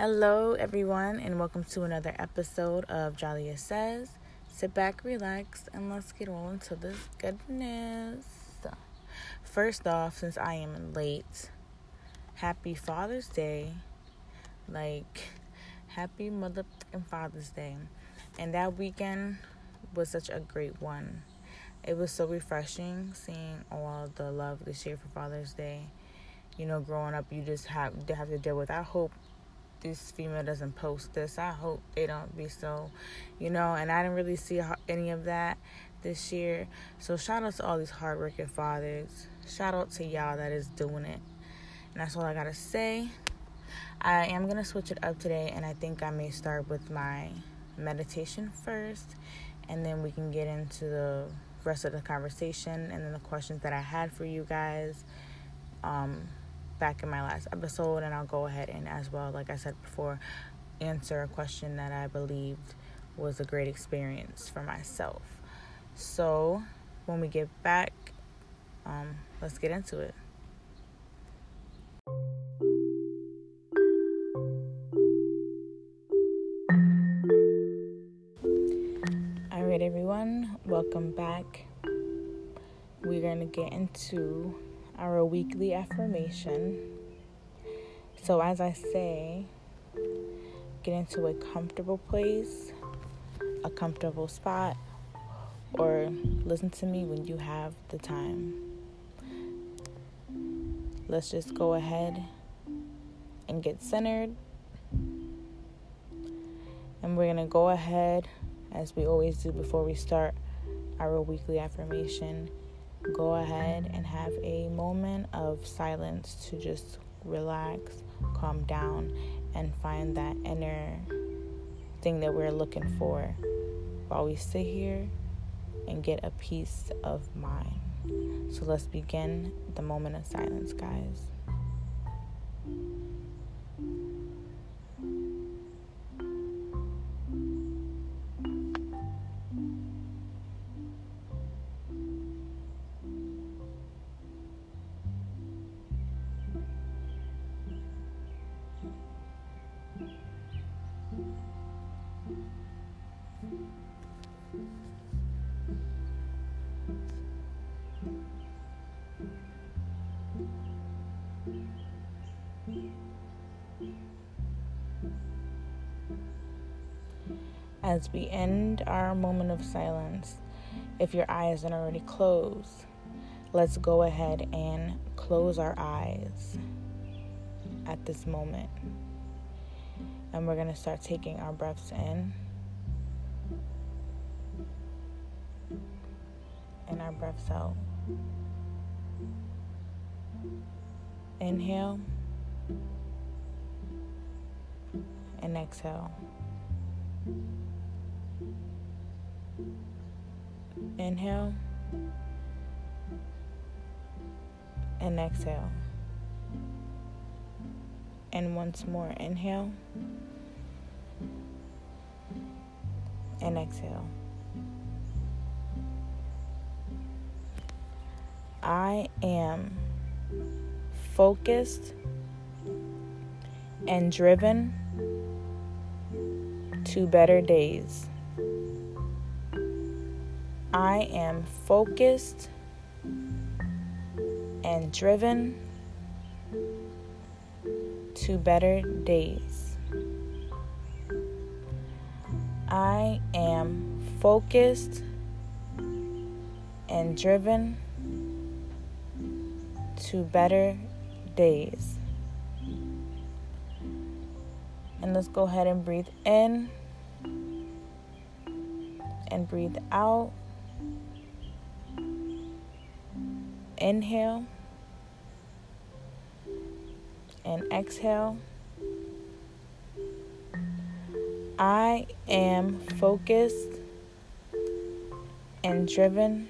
Hello, everyone, and welcome to another episode of Jylia Says. Sit back, relax, and let's get on to this goodness. First off, since I am late, happy Father's Day. Like, happy Mother and Father's Day. And that weekend was such a great one. It was so refreshing seeing all the love this year for Father's Day. You know, growing up, you just have have to deal with. I hope this female doesn't post this. I hope they don't be so, you know. And I didn't really see any of that this year. So shout out to all these hardworking fathers. Shout out to y'all that is doing it. And that's all I gotta say. I am gonna switch it up today, and I think I may start with my meditation first, and then we can get into the rest of the conversation and then the questions that I had for you guys. Um, back in my last episode, and I'll go ahead and, as well, like I said before, answer a question that I believed was a great experience for myself. So, when we get back, um, let's get into it. All right, everyone, welcome back. We're going to get into our weekly affirmation. So, as I say, get into a comfortable place, a comfortable spot, or listen to me when you have the time. Let's just go ahead and get centered. And we're going to go ahead, as we always do before we start our weekly affirmation, go ahead and have a moment of silence to just relax, calm down, and find that inner thing that we're looking for while we sit here and get a peace of mind. So let's begin the moment of silence, guys. As we end our moment of silence, if your eyes aren't already closed, let's go ahead and close our eyes at this moment. And we're going to start taking our breaths in and our breaths out. Inhale and exhale. Inhale and exhale. And once more, inhale and exhale. I am focused and driven to better days. I am focused and driven to better days. I am focused and driven to better days. And let's go ahead and breathe in and breathe out. Inhale and exhale. I am focused and driven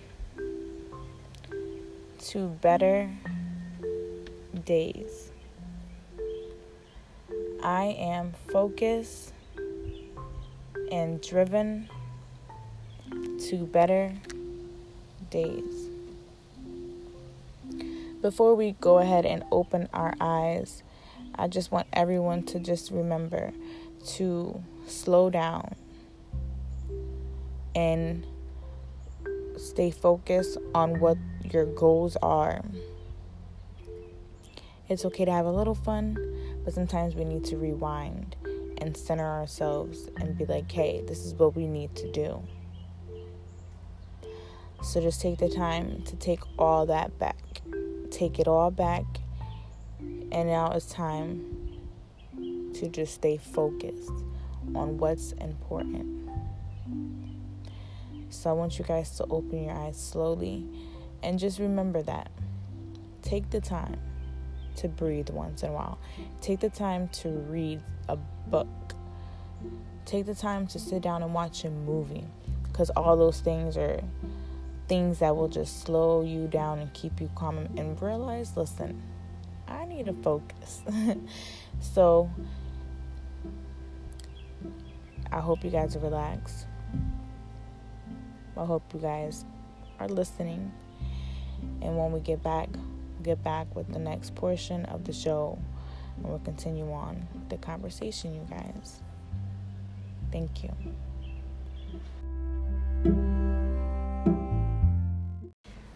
to better days. I am focused and driven to better days. Before we go ahead and open our eyes, I just want everyone to just remember to slow down and stay focused on what your goals are. It's okay to have a little fun, but sometimes we need to rewind and center ourselves and be like, hey, this is what we need to do. So just take the time to take all that back. Take it all back. And now it's time to just stay focused on what's important. So I want you guys to open your eyes slowly and just remember that. Take the time to breathe once in a while. Take the time to read a book. Take the time to sit down and watch a movie because all those things are things that will just slow you down and keep you calm and realize listen, I need to focus. so I hope you guys are relaxed. I hope you guys are listening. And when we get back, get back with the next portion of the show and we'll continue on the conversation, you guys. Thank you.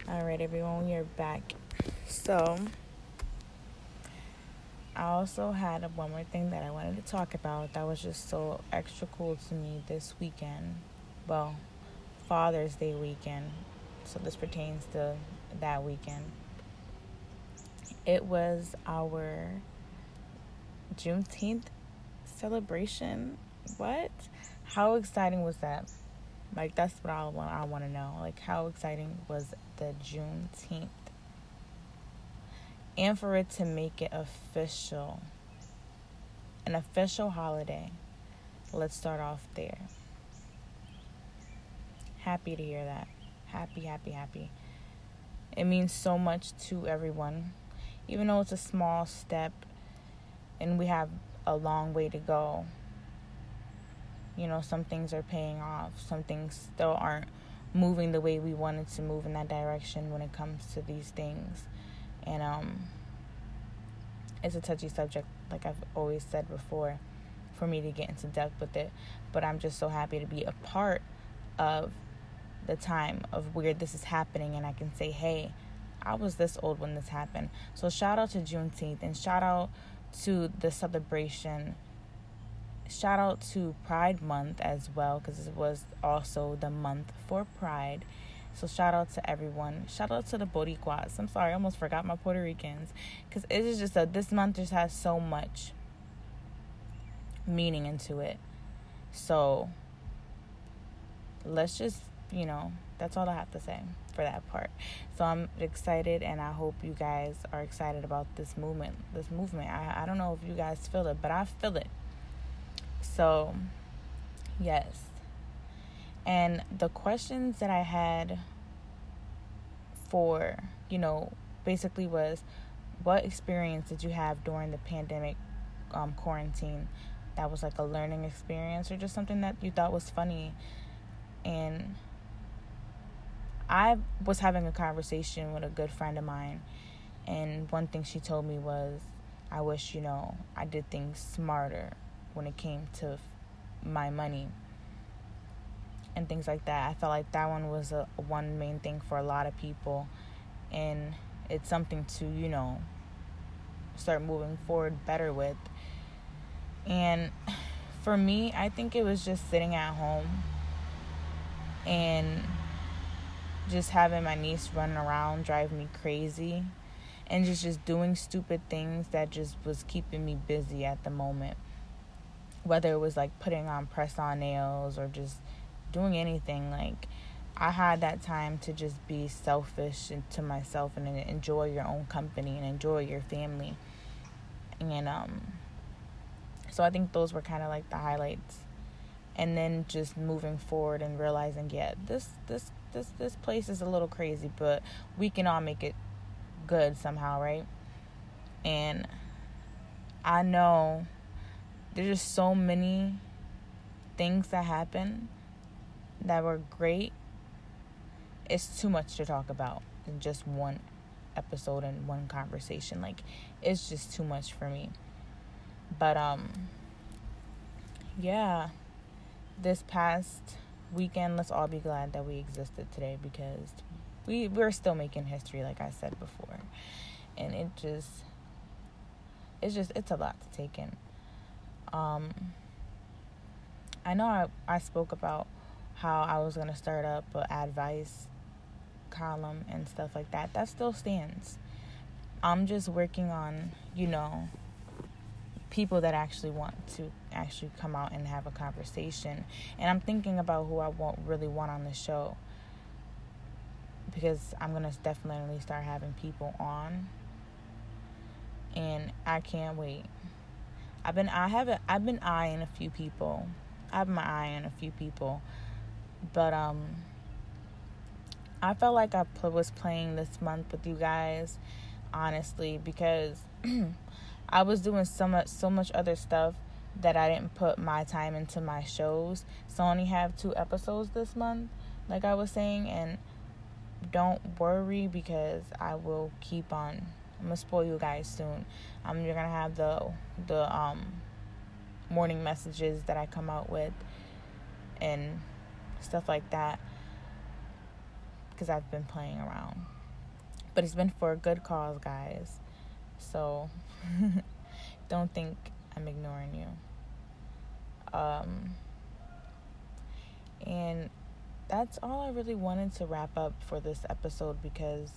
All right, everyone, we are back. So, I also had one more thing that I wanted to talk about that was just so extra cool to me this weekend. Well, Father's Day weekend. So, this pertains to that weekend. It was our Juneteenth celebration. What? How exciting was that? Like, that's what I want, I want to know. Like, how exciting was the Juneteenth? and for it to make it official an official holiday. Let's start off there. Happy to hear that. Happy, happy, happy. It means so much to everyone. Even though it's a small step and we have a long way to go. You know, some things are paying off, some things still aren't moving the way we wanted to move in that direction when it comes to these things and um it's a touchy subject like I've always said before for me to get into depth with it but I'm just so happy to be a part of the time of where this is happening and I can say hey I was this old when this happened so shout out to Juneteenth and shout out to the celebration shout out to Pride Month as well because it was also the month for Pride so shout out to everyone. Shout out to the Boricuas. I'm sorry, I almost forgot my Puerto Ricans because it is just that this month just has so much meaning into it. So let's just, you know, that's all I have to say for that part. So I'm excited and I hope you guys are excited about this movement. This movement. I, I don't know if you guys feel it, but I feel it. So yes. And the questions that I had for, you know, basically was what experience did you have during the pandemic um, quarantine that was like a learning experience or just something that you thought was funny? And I was having a conversation with a good friend of mine, and one thing she told me was, I wish, you know, I did things smarter when it came to my money and things like that. I felt like that one was a one main thing for a lot of people, and it's something to you know start moving forward better with. And for me, I think it was just sitting at home and just having my niece running around drive me crazy and just just doing stupid things that just was keeping me busy at the moment whether it was like putting on press on nails or just doing anything like I had that time to just be selfish to myself and enjoy your own company and enjoy your family. And um so I think those were kind of like the highlights. And then just moving forward and realizing, yeah, this this this this place is a little crazy, but we can all make it good somehow, right? And I know there's just so many things that happen that were great, it's too much to talk about in just one episode and one conversation. Like, it's just too much for me. But um yeah, this past weekend, let's all be glad that we existed today because we we're still making history like I said before. And it just it's just it's a lot to take in. Um I know I, I spoke about how I was gonna start up an advice column and stuff like that. That still stands. I'm just working on, you know, people that actually want to actually come out and have a conversation. And I'm thinking about who I want really want on the show because I'm gonna definitely start having people on, and I can't wait. I've been I haven't I've been eyeing a few people. I have my eye on a few people, but um, I felt like I was playing this month with you guys, honestly, because I was doing so much so much other stuff that I didn't put my time into my shows. So I only have two episodes this month, like I was saying, and don't worry because I will keep on. I'm gonna spoil you guys soon. I'm you're gonna have the the um morning messages that I come out with and stuff like that because I've been playing around. But it's been for a good cause, guys. So don't think I'm ignoring you. Um, and that's all I really wanted to wrap up for this episode because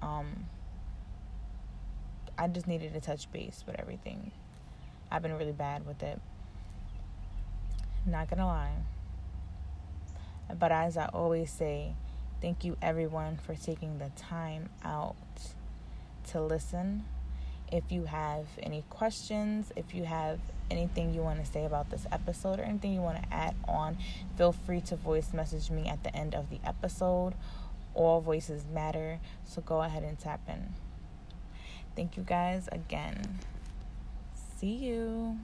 um, I just needed to touch base with everything. I've been really bad with it. Not gonna lie. But as I always say, thank you everyone for taking the time out to listen. If you have any questions, if you have anything you want to say about this episode or anything you want to add on, feel free to voice message me at the end of the episode. All voices matter, so go ahead and tap in. Thank you guys again. See you.